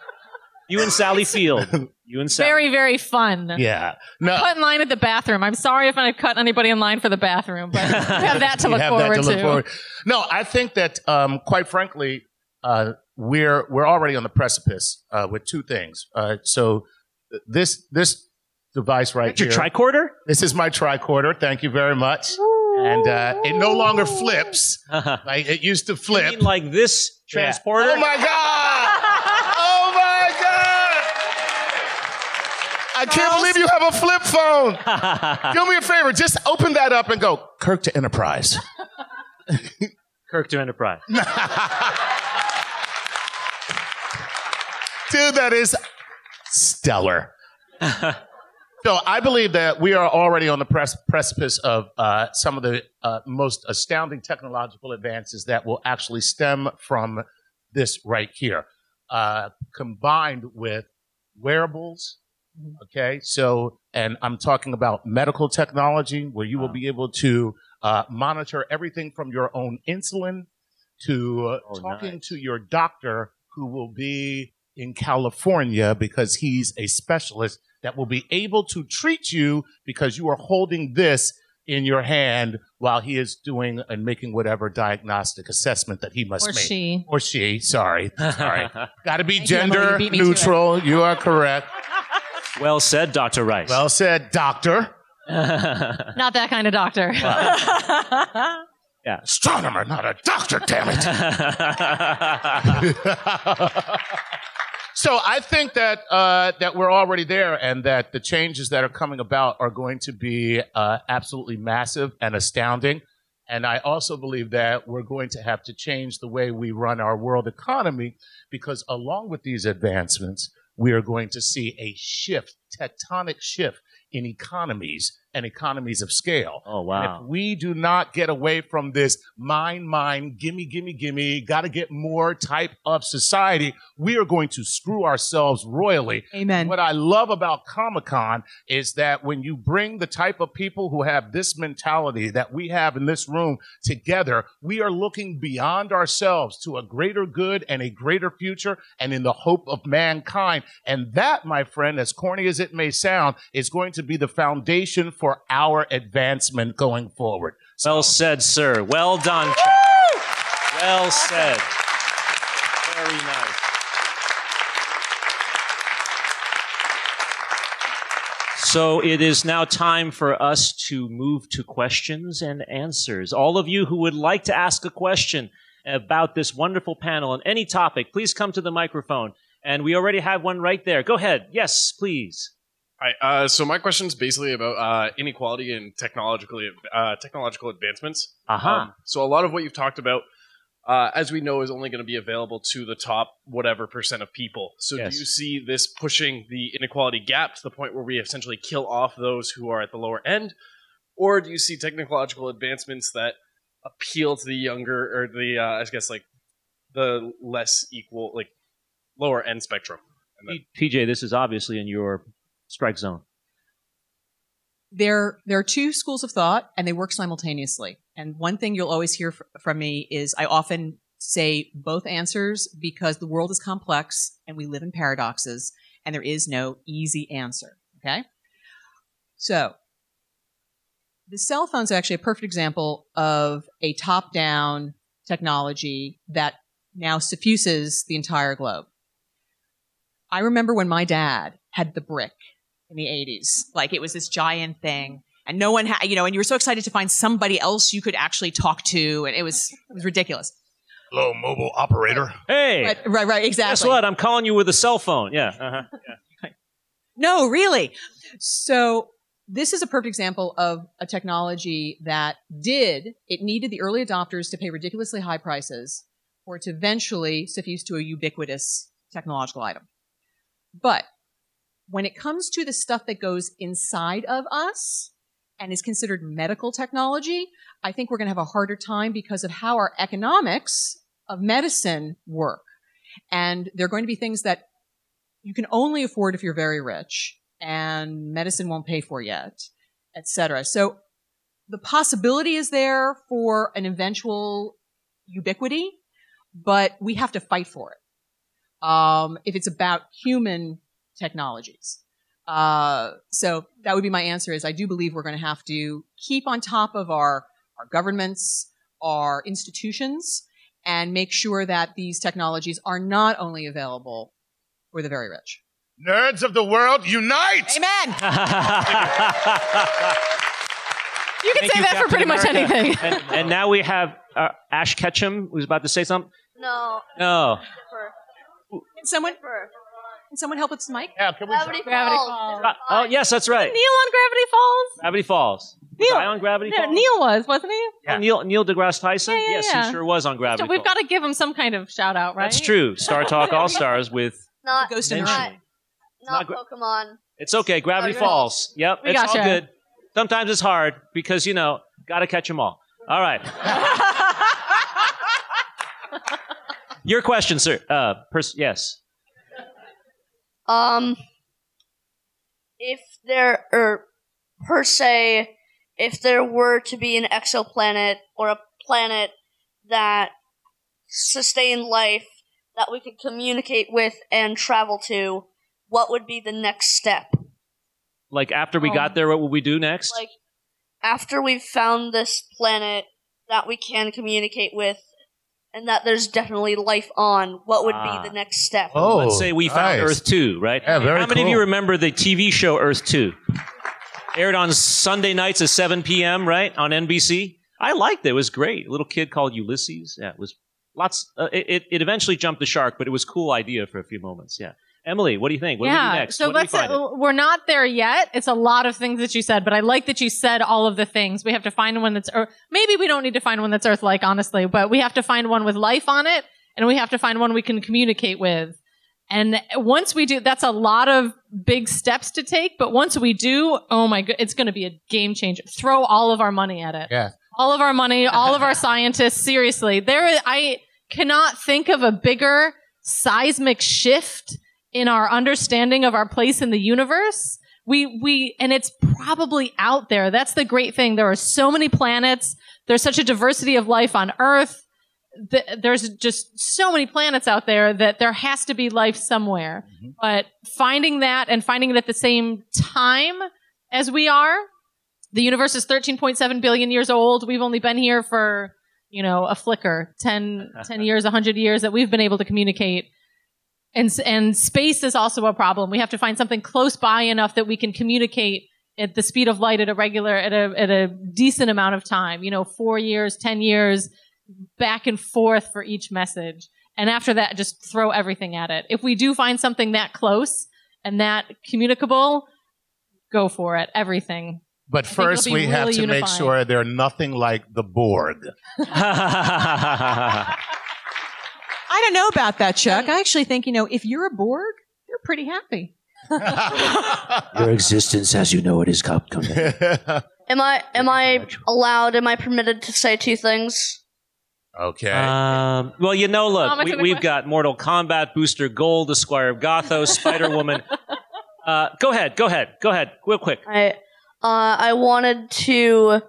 you and Sally Field. You and Sally. Very, very fun. yeah. No. Cut in line at the bathroom. I'm sorry if I cut anybody in line for the bathroom, but you have that to You look have that forward to look to. forward- No, I think that, um, quite frankly, uh, we're we're already on the precipice uh, with two things. Uh, so this this device right That's your tricorder? this is my tricorder. Thank you very much. And uh, it no longer flips like it used to You flip. mean like this Yeah. transporter? Oh my god! oh my god! I can't believe you have a flip phone. Do me a favor, just open that up and go Kirk to Enterprise. Kirk to Enterprise. Dude, that is stellar. So I believe that we are already on the pres- precipice of uh, some of the uh, most astounding technological advances that will actually stem from this right here, uh, combined with wearables. Okay, so and I'm talking about medical technology where you will be able to uh, monitor everything from your own insulin to uh, Oh, talking nice. to your doctor who will be in California because he's a specialist that will be able to treat you because you are holding this in your hand while he is doing and making whatever diagnostic assessment that he must make. Or make. she. Or she. Sorry. Sorry. Got to be Thank you, Emily. gender You beat me to it. neutral. You are correct. well said, Dr. Rice. Well said, doctor. Not that kind of doctor. Yeah. Astronomer, not a doctor, damn it. So I think that uh, that we're already there, and that the changes that are coming about are going to be uh, absolutely massive and astounding. And I also believe that we're going to have to change the way we run our world economy because, along with these advancements, we are going to see a shift, tectonic shift in economies and economies of scale. oh, And wow. if we do not get away from this mine, mine, gimme, gimme, gimme, got to get more type of society, we are going to screw ourselves royally. Amen. What I love about Comic Con is that when you bring the type of people who have this mentality that we have in this room together, we are looking beyond ourselves to a greater good and a greater future and in the hope of mankind. And that, my friend, as corny as it may sound, is going to be the foundation for our advancement going forward. Well said, sir. Well done. Well said. Very nice. So it is now time for us to move to questions and answers. All of you who would like to ask a question about this wonderful panel on any topic, please come to the microphone. And we already have one right there. Go ahead. Yes, please. Hi. Uh, so my question is basically about uh, inequality and technologically uh, technological advancements. Aha. Um, so a lot of what you've talked about, uh, as we know, is only going to be available to the top whatever percent of people. So Yes. do you see this pushing the inequality gap to the point where we essentially kill off those who are at the lower end, or do you see technological advancements that appeal to the younger or the uh, I guess like the less equal like lower end spectrum? And then- PJ, this is obviously in your strike zone. there there are two schools of thought and they work simultaneously. And one thing you'll always hear from me is i often say both answers because the world is complex and we live in paradoxes and there is no easy answer okay? So the cell phone is actually a perfect example of a top down technology that now suffuses the entire globe. I remember when my dad had the brick in the 80s. Like it was this giant thing. And no one had, you know, and you were so excited to find somebody else you could actually talk to. And it was, it was ridiculous. Hello, mobile operator. Hey, But, right, right, exactly. guess what? I'm calling you with a cell phone. Yeah. Uh-huh. No, really. So this is a perfect example of a technology that did, it needed the early adopters to pay ridiculously high prices for it to eventually suffuse to a ubiquitous technological item. But when it comes to the stuff that goes inside of us and is considered medical technology, I think we're going to have a harder time because of how our economics of medicine work. And there are going to be things that you can only afford if you're very rich and medicine won't pay for yet, etc. So the possibility is there for an eventual ubiquity, but we have to fight for it. Um, if it's about human technologies. Uh, so that would be my answer is I do believe we're going to have to keep on top of our, our governments, our institutions, and make sure that these technologies are not only available for the very rich. Nerds of the world, unite! Amen. You can Thank say you, that for Captain pretty much anything. and, and now we have uh, Ash Ketchum, who's about to say something. No. No. Can someone can someone help with this mic? Yeah, can we Gravity, Gravity Falls. Falls. Uh, oh, yes, that's right. Neil on Gravity Falls. Gravity Falls. Was Neil. I on Gravity No, Falls? Neil was, wasn't he? Oh, Neil, Neil deGrasse Tyson? Yeah, yeah, yes, yeah. he sure was on Gravity So we've Falls. got to give him some kind of shout out, right? That's true. Star Talk All Stars with. Not, Ghost in the not, Shell. not Not gra- Pokemon. It's okay. Gravity Okay. Falls. Yep, We it's gotcha. all good. Sometimes it's hard because, you know, got to catch them all. All right. Your question, sir. Uh, pers- yes. Um, if there, or per se, if there were to be an exoplanet or a planet that sustained life that we could communicate with and travel to, what would be the next step? Like after we Oh. got there, what would we do next? Like after we've found this planet that we can communicate with, and that there's definitely life on, what would Ah. be the next step? Oh, Let's say we found nice. Earth 2, right? Yeah, very How many of you remember the TV show Earth 2? Aired on Sunday nights at 7 p.m., right? On NBC. I liked it. It was great. A little kid called Ulysses. Yeah, it was lots. Uh, it, it- it eventually jumped the shark, but it was a cool idea for a few moments. Yeah. Emily, what do you think? What do we yeah. do next? So When do we let's. find it? uh, we're not there yet. It's a lot of things that you said, but I like that you said all of the things. We have to find one that's, or maybe we don't need to find one that's Earth-like, honestly, but we have to find one with life on it, and we have to find one we can communicate with. And once we do, that's a lot of big steps to take. But once we do, oh my god, it's going to be a game changer. Throw all of our money at it. Yeah. All of our money, all of our scientists. Seriously, there. I cannot think of a bigger seismic shift in our understanding of our place in the universe. We we and it's probably out there. That's the great thing. There are so many planets. There's such a diversity of life on Earth. Th- There's just so many planets out there that there has to be life somewhere. Mm-hmm. But finding that and finding it at the same time as we are, the universe is 13.7 billion years old. We've only been here for, you know, a flicker, 10, 10 years, 100 years that we've been able to communicate. And, and space is also a problem. We have to find something close by enough that we can communicate at the speed of light at a regular, at a, at a decent amount of time, you know, four years, 10 years, back and forth for each message. And after that, just throw everything at it. If we do find something that close and that communicable, go for it. Everything. But think first, be we have really to make sure they're nothing like the Borg. I don't know about that, Chuck. I actually think, you know, if you're a Borg, you're pretty happy. Your existence as you know it is come. come Am I am I allowed? Am I permitted to say two things? okay. Um, well, you know, look, Comment we, we've question. got Mortal Kombat, Booster Gold, Esquire of Gothos, Spider Woman. Uh, go ahead, go ahead, go ahead, real quick. I uh, I wanted to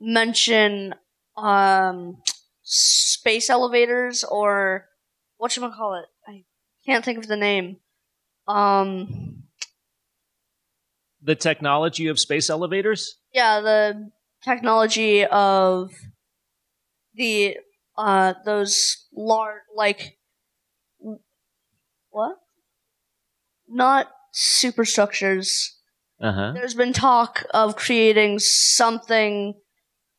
mention um, space elevators or what should I call it? I can't think of the name. Um, The technology of space elevators. yeah, the technology of the uh those large like what? Not superstructures. Uh huh. There's been talk of creating something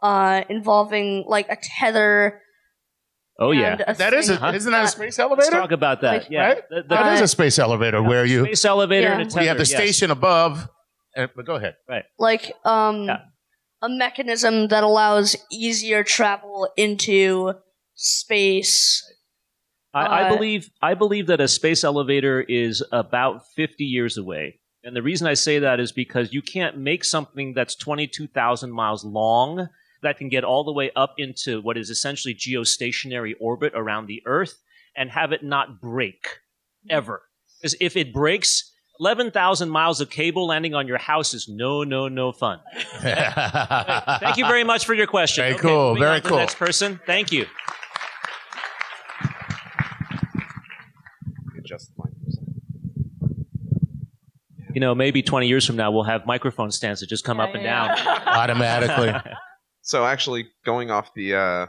uh, involving like a tether. Oh yeah. and a that is thing a, isn't that a that- space Let's elevator? talk about that. Like, yeah, right? The, the that is Uh, a space elevator where you space elevator Yeah. and a tether. we have the yes. station above. Uh, but go ahead. Right, like um Yeah. a mechanism that allows easier travel into space. I, I Uh, believe I believe that a space elevator is about 50 years away. And the reason I say that is because you can't make something that's 22,000 miles long that can get all the way up into what is essentially geostationary orbit around the Earth and have it not break mm. ever. Because if it breaks, 11,000 miles of cable landing on your house is no, no, no fun. Thank you very much for your question. Very Okay, cool, very on to the cool. Next person. Thank you. Adjust the mic for a second. You know, maybe 20 years from now, we'll have microphone stands that just come Yeah, up and yeah, down. Automatically. So actually, going off the uh,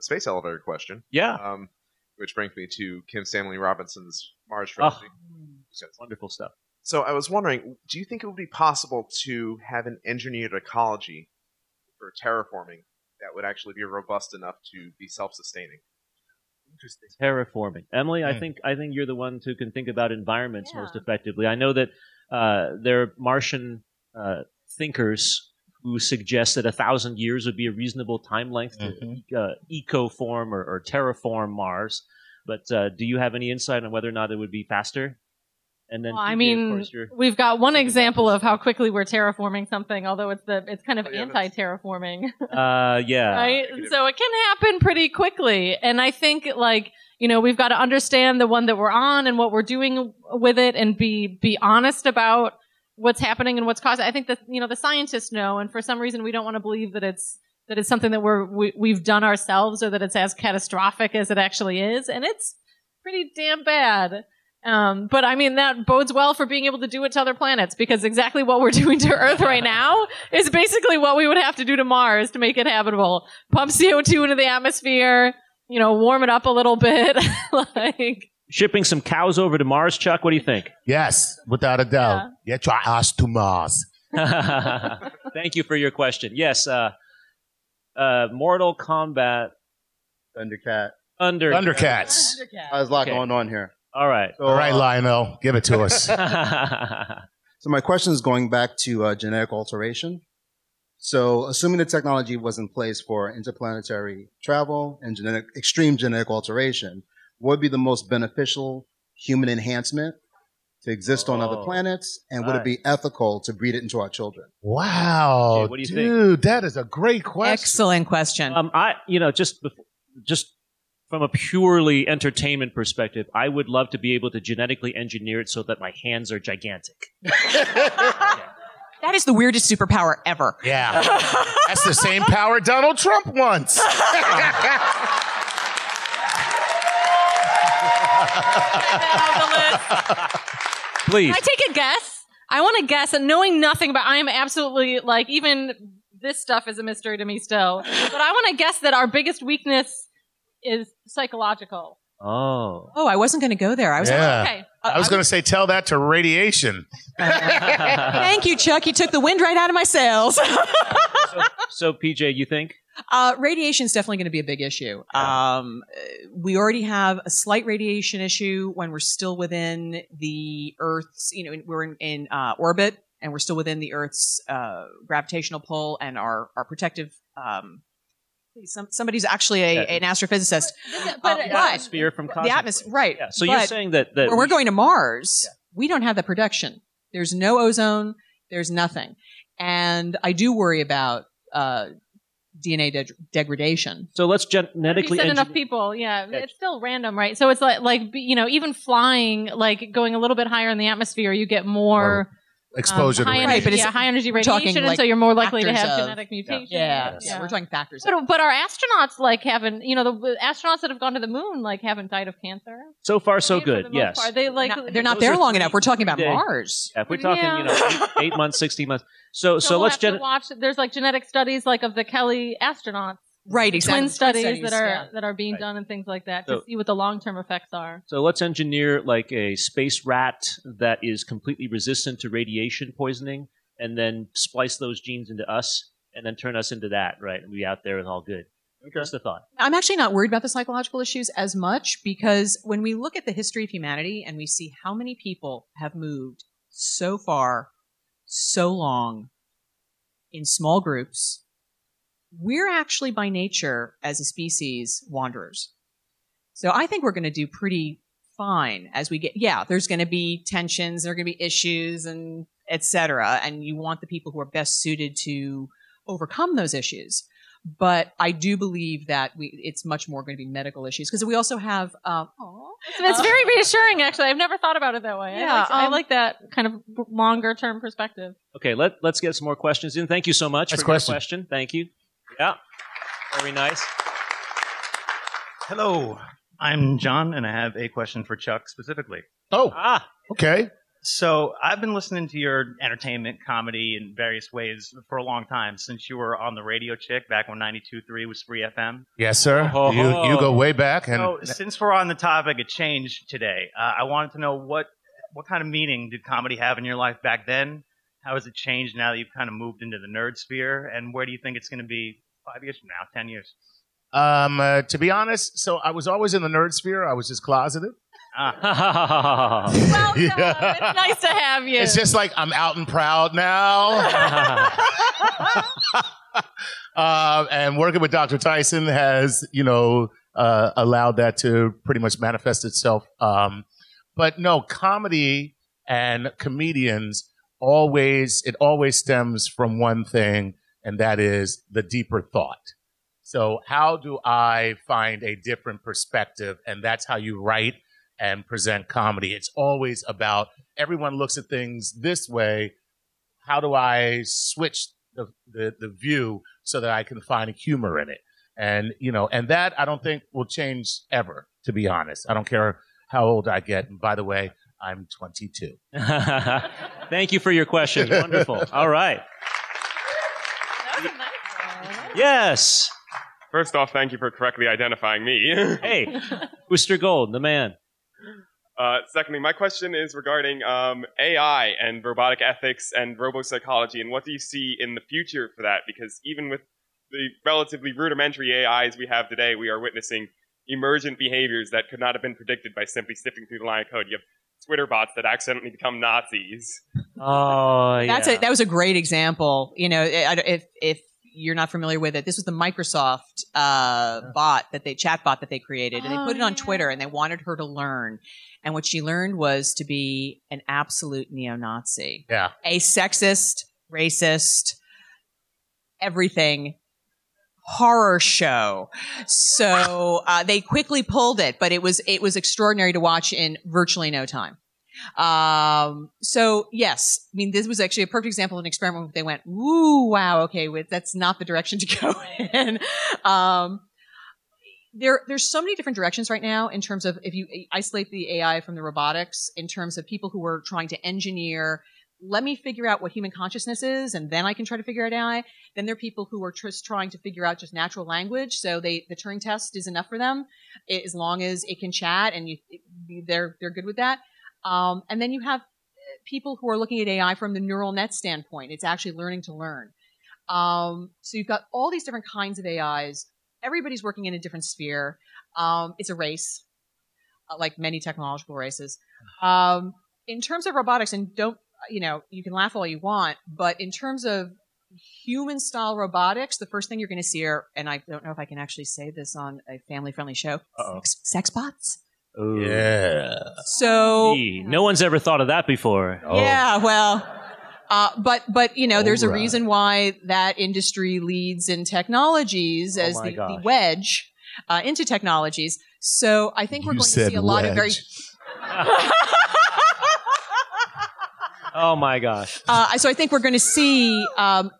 space elevator question, yeah. um, which brings me to Kim Stanley Robinson's Mars Oh. trilogy. Wonderful stuff. So I was wondering, do you think it would be possible to have an engineered ecology for terraforming that would actually be robust enough to be self-sustaining? Interesting. Terraforming. Emily, I Hmm. think I think you're the one who can think about environments most effectively. I know that uh, there are Martian uh, thinkers who suggest that a thousand years would be a reasonable time length to Mhm. uh, ecoform or, or terraform Mars. But uh, do you have any insight on whether or not it would be faster? And then, Well, I mean, course, we've got one example of how quickly we're terraforming something, although it's the it's kind of Oh, yeah, anti-terraforming, uh, yeah. right? So it can happen pretty quickly, and I think like you know we've got to understand the one that we're on and what we're doing with it, and be be honest about what's happening and what's causing. I think that you know the scientists know, and for some reason we don't want to believe that it's that it's something that we're we, we've done ourselves or that it's as catastrophic as it actually is, and it's pretty damn bad. Um, but I mean, that bodes well for being able to do it to other planets because exactly what we're doing to Earth right now is basically what we would have to do to Mars to make it habitable. Pump CO2 into the atmosphere, you know, warm it up a little bit. like, Shipping some cows over to Mars, Chuck. What do you think? Yes, without a doubt. Get your ass to Mars. Thank you for your question. Yes, uh, uh, Mortal Kombat Thundercat. Under Thundercats. There's a lot Okay. going on here. All right. So, All right, uh, Lionel, give it to us. So my question is going back to uh, genetic alteration. So assuming the technology was in place for interplanetary travel and genetic, extreme genetic alteration, what would be the most beneficial human enhancement to exist on other Oh, planets? And would it be ethical to breed it into our children? Wow, Jay, what do you think? dude, that is a great question. Excellent question. Um, I, you know, just bef- just from a purely entertainment perspective, I would love to be able to genetically engineer it so that my hands are gigantic. that is the weirdest superpower ever. Yeah, that's the same power Donald Trump wants. Please. Can I take a guess? I want to guess, and knowing nothing about, I am absolutely like even this stuff is a mystery to me still. But I want to guess that our biggest weakness is psychological. Oh. Oh, I wasn't going to go there. I was Yeah. Okay. I was uh, going to say, tell that to radiation. Thank you, Chuck. You took the wind right out of my sails. So, PJ, you think? Uh, radiation is definitely going to be a big issue. Um, uh, we already have a slight radiation issue when we're still within the Earth's, you know, we're in, in uh, orbit and we're still within the Earth's uh, gravitational pull and our, our protective. Um, some, somebody's actually a, Yeah. an astrophysicist. But, Uh, uh, but Atmosphere from the atmosphere, right? Yeah. So you're saying that that when we're we going to Mars, we don't have that protection. There's no ozone. There's nothing, and I do worry about uh, DNA de- degradation. So let's genetically send enough people, yeah, it's still random, right? So it's like, like you know, even flying, like going a little bit higher in the atmosphere, you get more Exposure um, to high radiation. energy, but it's- yeah, high energy we're radiation, and like, so you're more likely to have of- genetic mutations. Yeah, Yes. yeah, we're talking factors. But, but our astronauts like haven't, you know, the astronauts that have gone to the moon like haven't died of cancer. So far, so good. the Yes. part. They like Not- they're not there long three enough. We're talking about days. Mars. Yeah, if we're talking, you know, eight, eight months, sixteen months. So, so, we'll let's have to gen- watch. There's like genetic studies like of the Kelly astronauts, Right, exactly. twin studies, that are yeah. that are being Right. done and things like that So- to see what the long term effects are. So let's engineer like a space rat that is completely resistant to radiation poisoning, and then splice those genes into us, and then turn us into that. Right, and be out there and all good. Okay. Just a thought. I'm actually not worried about the psychological issues as much because when we look at the history of humanity and we see how many people have moved so far, so long in small groups, we're actually by nature as a species wanderers. So I think we're going to do pretty fine as we get, yeah, there's going to be tensions, there are going to be issues and etc. And you want the people who are best suited to overcome those issues but I do believe that we it's much more going to be medical issues because we also have um, It's very reassuring, actually. I've never thought about it that way. I Yeah, like, I um, like that kind of longer term perspective. Okay, let let's get some more questions in. Thank you so much Next for question. your question. Thank you. Yeah, very nice. Hello, I'm John, and I have a question for Chuck specifically. Oh, Ah, okay. So I've been listening to your entertainment comedy in various ways for a long time since you were on the radio chick back when 92.3 was free FM. Yes, sir. Oh. You you go way back, and So since we're on the topic of change today, uh, I wanted to know what what kind of meaning did comedy have in your life back then? How has it changed now that you've kind of moved into the nerd sphere? And where do you think it's going to be five years from now, ten years? um, uh, to be honest, so I was always in the nerd sphere. I was just closeted. Ah, Welcome. Yeah. It's nice to have you. It's just like I'm out and proud now. uh, and working with Dr. Tyson has, you know, uh, allowed that to pretty much manifest itself. Um, but no, comedy and comedians always, it always stems from one thing, and that is the deeper thought. So, how do I find a different perspective? And that's how you write and present comedy. It's always about everyone looks at things this way. How do I switch the, the, the view so that I can find humor in it? And, you know, and that I don't think will change ever, to be honest. I don't care how old I get. And by the way, I'm 22. Thank you for your question. Wonderful. All right. Yes. First off, thank you for correctly identifying me. hey, Booster Gold, the man. Uh, secondly, my question is regarding um, AI and robotic ethics and robopsychology, and what do you see in the future for that? Because even with the relatively rudimentary AIs we have today, we are witnessing emergent behaviors that could not have been predicted by simply sifting through the line of code. You have Twitter bots that accidentally become Nazis. Oh, That's a, that was a great example. You know, I- I- if if you're not familiar with it, this was the Microsoft uh, bot that they chat bot that they created, and they Oh, put it on Twitter, and they wanted her to learn. And what she learned was to be an absolute neo-Nazi, Yeah. a sexist, racist, everything horror show. So uh, they quickly pulled it, but it was it was extraordinary to watch in virtually no time. Um, so yes, I mean, this was actually a perfect example of an experiment where they went, "Ooh, wow, okay, with, that's not the direction to go in." Um, there, there's so many different directions right now in terms of if you isolate the AI from the robotics, in terms of people who are trying to engineer. Let me figure out what human consciousness is, and then I can try to figure out AI. Then there are people who are just trying to figure out just natural language. So they, the Turing test is enough for them, i- as long as it can chat, and you, they're they're good with that. Um, and then you have people who are looking at AI from the neural net standpoint. It's actually learning to learn. Um, so you've got all these different kinds of AIs. Everybody's working in a different sphere. Um, it's a race, uh, like many technological races. Um, in terms of robotics, and don't you know, you can laugh all you want, but in terms of human style robotics, the first thing you're going to see are, and I don't know if I can actually say this on a family friendly show, sex, sex bots. Yeah. So Gee, no one's ever thought of that before. Yeah, well, uh, but but you know, there's a reason why that industry leads in technologies Oh as my the, the wedge uh, into technologies. So I think we're You going to see a lot of very. Oh my gosh. Uh, so I think we're going to see um,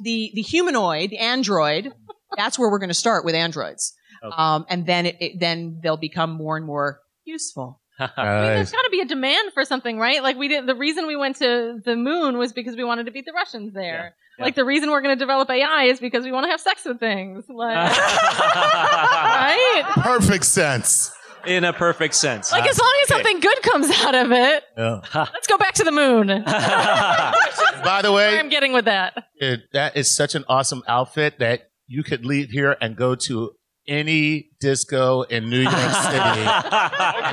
the the humanoid, the android. That's where we're going to start with androids, um, and then it, it, then they'll become more and more useful. I mean, there's got to be a demand for something, right? Like we did. The reason we went to the moon was because we wanted to beat the Russians there. Yeah. Like the reason we're going to develop AI is because we want to have sex with things. Like, right? Perfect sense. In a perfect sense. Like as long as something good comes out of it, Yeah. let's go back to the moon. By the way, I'm getting with that. it, that is such an awesome outfit that you could leave here and go to any disco in New York City.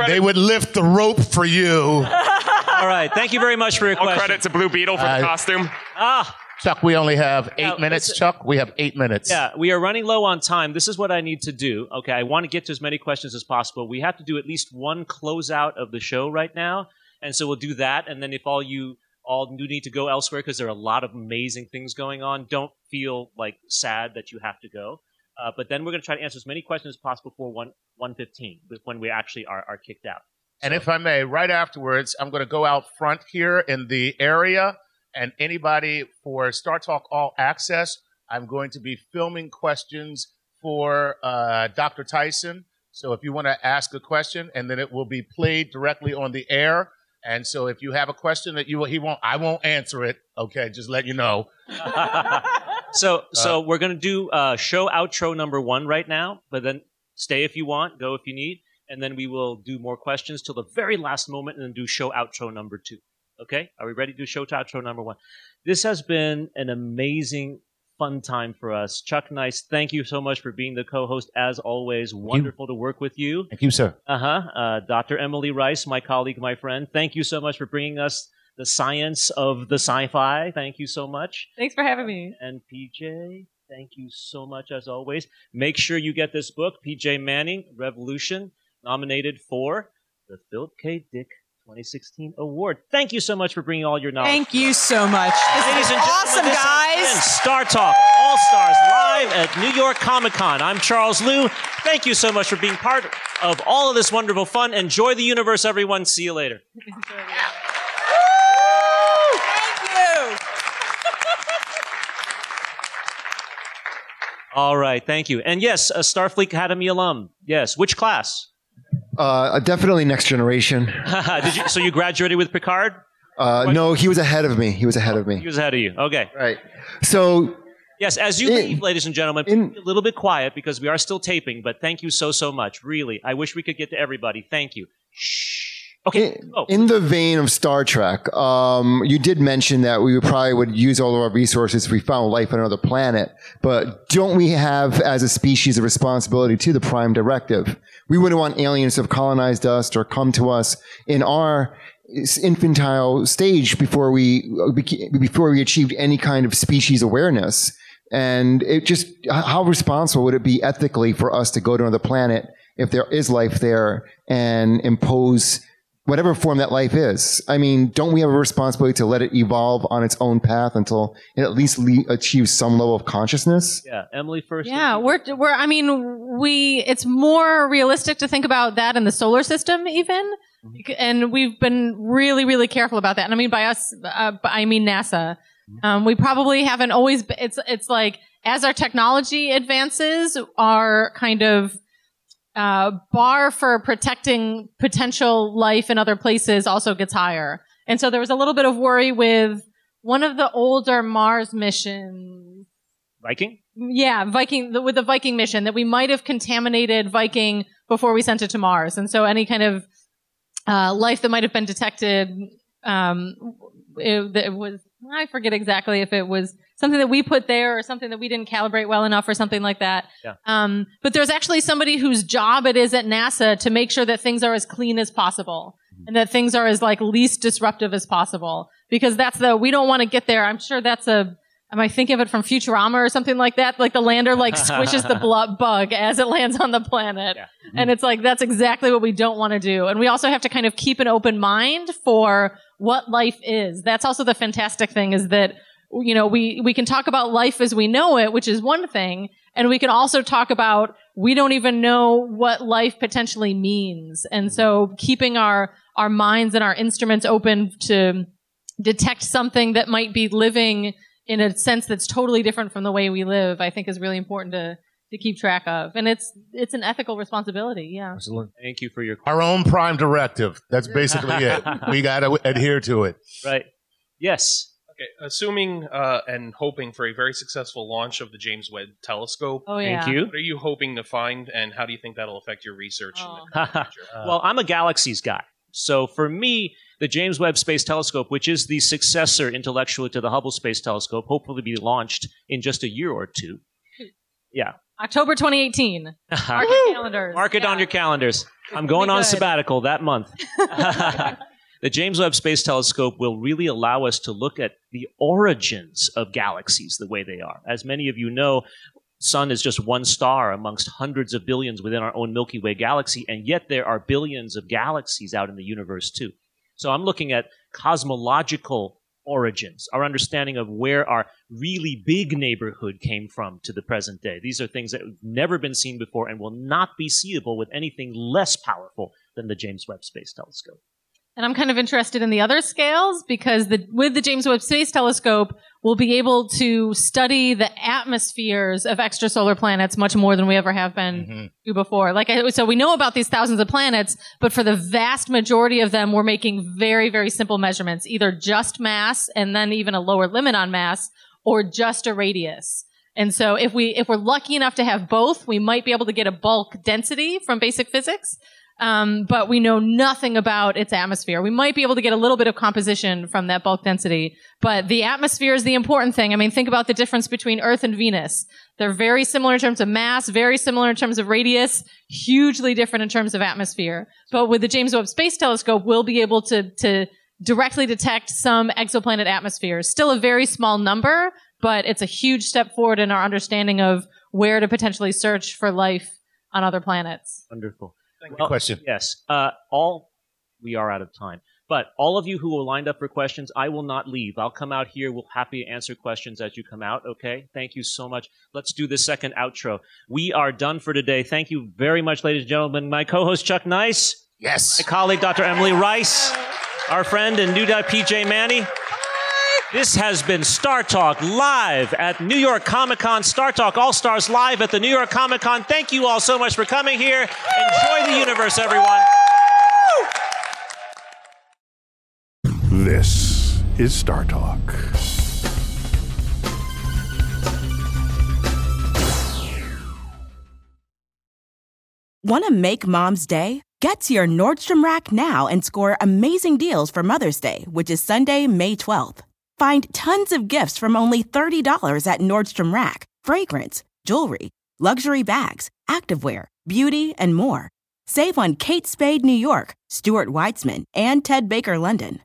they would lift the rope for you. All right. Thank you very much for your All question. credit to Blue Beetle for Uh, the costume. Ah. Chuck, we only have eight Now, minutes. Chuck, we have eight minutes. Yeah, we are running low on time. This is what I need to do. Okay, I want to get to as many questions as possible. We have to do at least one closeout of the show right now, and so we'll do that. And then if all you all do need to go elsewhere because there are a lot of amazing things going on, don't feel like sad that you have to go. Uh, but then we're going to try to answer as many questions as possible for one one fifteen when we actually are, are kicked out. And if I may, right afterwards, I'm going to go out front here in the area, and anybody for Star Talk All Access, I'm going to be filming questions for uh, Dr. Tyson. So if you want to ask a question, and then it will be played directly on the air. And so if you have a question that you he won't, I won't answer it. Okay, just let you know. So so we're going to do uh, show outro number one right now, but then stay if you want, go if you need, and then we will do more questions till the very last moment, and then do show outro number two. Okay, are we ready to do show outro number one? This has been an amazing, fun time for us. Chuck Nice, thank you so much for being the co-host as always. Wonderful to work with you. Thank you, sir. Uh-huh. Uh Dr. Emily Rice, my colleague, my friend. Thank you so much for bringing us the science of the sci-fi. Thank you so much. Thanks for having me. And PJ, thank you so much as always. Make sure you get this book, PJ Manney, Revolution, nominated for the Philip K. Dick 2016 award. Thank you so much for bringing all your knowledge. Thank you so much. This Ladies is and gentlemen, awesome, this has guys. been Star Talk All Stars live at New York Comic Con. I'm Charles Liu. Thank you so much for being part of all of this wonderful fun. Enjoy the universe, everyone. See you later. Thank you. All right, thank you. And yes, a Starfleet Academy alum. Yes, which class? Uh, definitely next generation. Did you, so you graduated with Picard? Uh, no, he was ahead of me. He was ahead of me. He was ahead of you. Okay. Right. So Yes, as you leave, ladies and gentlemen, be a little bit quiet because we are still taping. But thank you so so much. Really, I wish we could get to everybody. Thank you. Okay. In, in the vein of Star Trek, um, you did mention that we probably would use all of our resources if we found life on another planet. But don't we have, as a species, a responsibility to the Prime Directive? We wouldn't want aliens to have colonized us or come to us in our infantile stage before we before we achieved any kind of species awareness. And it just how responsible would it be ethically for us to go to another planet if there is life there and impose whatever form that life is. I mean, don't we have a responsibility to let it evolve on its own path until it at least le- achieves some level of consciousness? Yeah, Emily first. Yeah, we're we're. I mean, we. It's more realistic to think about that in the solar system, even. And we've been really, really careful about that. And I mean, by us, uh, I mean NASA. Um, we probably haven't always. Been, it's it's like as our technology advances, our kind of uh, bar for protecting potential life in other places also gets higher. And so there was a little bit of worry with one of the older Mars missions. Viking. Yeah, Viking the, with the Viking mission that we might have contaminated Viking before we sent it to Mars, and so any kind of uh, life that might have been detected, um, it, it was I forget exactly if it was something that we put there or something that we didn't calibrate well enough or something like that. Yeah. Um, but there's actually somebody whose job it is at NASA to make sure that things are as clean as possible and that things are as like least disruptive as possible because that's the we don't want to get there. I'm sure that's a Am I thinking of it from Futurama or something like that? Like the lander like squishes the blo- bug as it lands on the planet. And it's like, that's exactly what we don't want to do. And we also have to kind of keep an open mind for what life is. That's also the fantastic thing is that, you know, we, we can talk about life as we know it, which is one thing. And we can also talk about we don't even know what life potentially means. And mm-hmm. so keeping our, our minds and our instruments open to detect something that might be living in a sense that's totally different from the way we live, I think is really important to, to keep track of. And it's, it's an ethical responsibility. Yeah. Excellent. Thank you for your Our own prime directive. That's basically it. We got to adhere to it. right. Yes. Okay, assuming uh, and hoping for a very successful launch of the James Webb Telescope. Oh, yeah. Thank you. What are you hoping to find, and how do you think that'll affect your research? in the future? well, I'm a galaxies guy. So for me, the James Webb Space Telescope, which is the successor intellectually to the Hubble Space Telescope, hopefully be launched in just a year or two. Hmm. Yeah. October 2018. Mark your calendars. Mark it on your calendars. I'm going on sabbatical that month. the James Webb Space Telescope will really allow us to look at the origins of galaxies the way they are. As many of you know, Sun is just one star amongst hundreds of billions within our own Milky Way galaxy, and yet there are billions of galaxies out in the universe too. So I'm looking at cosmological origins, our understanding of where our really big neighborhood came from to the present day. These are things that have never been seen before and will not be seeable with anything less powerful than the James Webb Space Telescope. And I'm kind of interested in the other scales because the, with the James Webb Space Telescope, we'll be able to study the atmospheres of extrasolar planets much more than we ever have been mm-hmm. do before. Like, I, so we know about these thousands of planets, but for the vast majority of them, we're making very, very simple measurements, either just mass and then even a lower limit on mass or just a radius. And so if we, if we're lucky enough to have both, we might be able to get a bulk density from basic physics. Um, but we know nothing about its atmosphere. We might be able to get a little bit of composition from that bulk density, but the atmosphere is the important thing. I mean, think about the difference between Earth and Venus. They're very similar in terms of mass, very similar in terms of radius, hugely different in terms of atmosphere. But with the James Webb Space Telescope, we'll be able to, to directly detect some exoplanet atmospheres. Still a very small number, but it's a huge step forward in our understanding of where to potentially search for life on other planets. Wonderful. Good question. Yes. Uh, all we are out of time. But all of you who are lined up for questions, I will not leave. I'll come out here. We'll happy to answer questions as you come out. Okay. Thank you so much. Let's do the second outro. We are done for today. Thank you very much, ladies and gentlemen. My co-host Chuck Nice. Yes. My colleague Dr. Emily Rice. Our friend and new PJ Manney. This has been Star Talk live at New York Comic Con. Star Talk All Stars live at the New York Comic Con. Thank you all so much for coming here. Enjoy the universe, everyone. This is Star Talk. Want to make mom's day? Get to your Nordstrom Rack now and score amazing deals for Mother's Day, which is Sunday, May 12th. Find tons of gifts from only $30 at Nordstrom Rack fragrance, jewelry, luxury bags, activewear, beauty, and more. Save on Kate Spade New York, Stuart Weitzman, and Ted Baker London.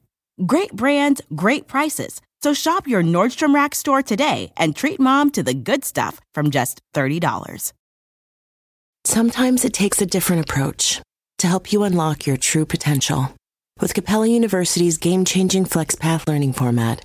Great brands, great prices. So shop your Nordstrom Rack store today and treat mom to the good stuff from just $30. Sometimes it takes a different approach to help you unlock your true potential. With Capella University's game changing FlexPath learning format,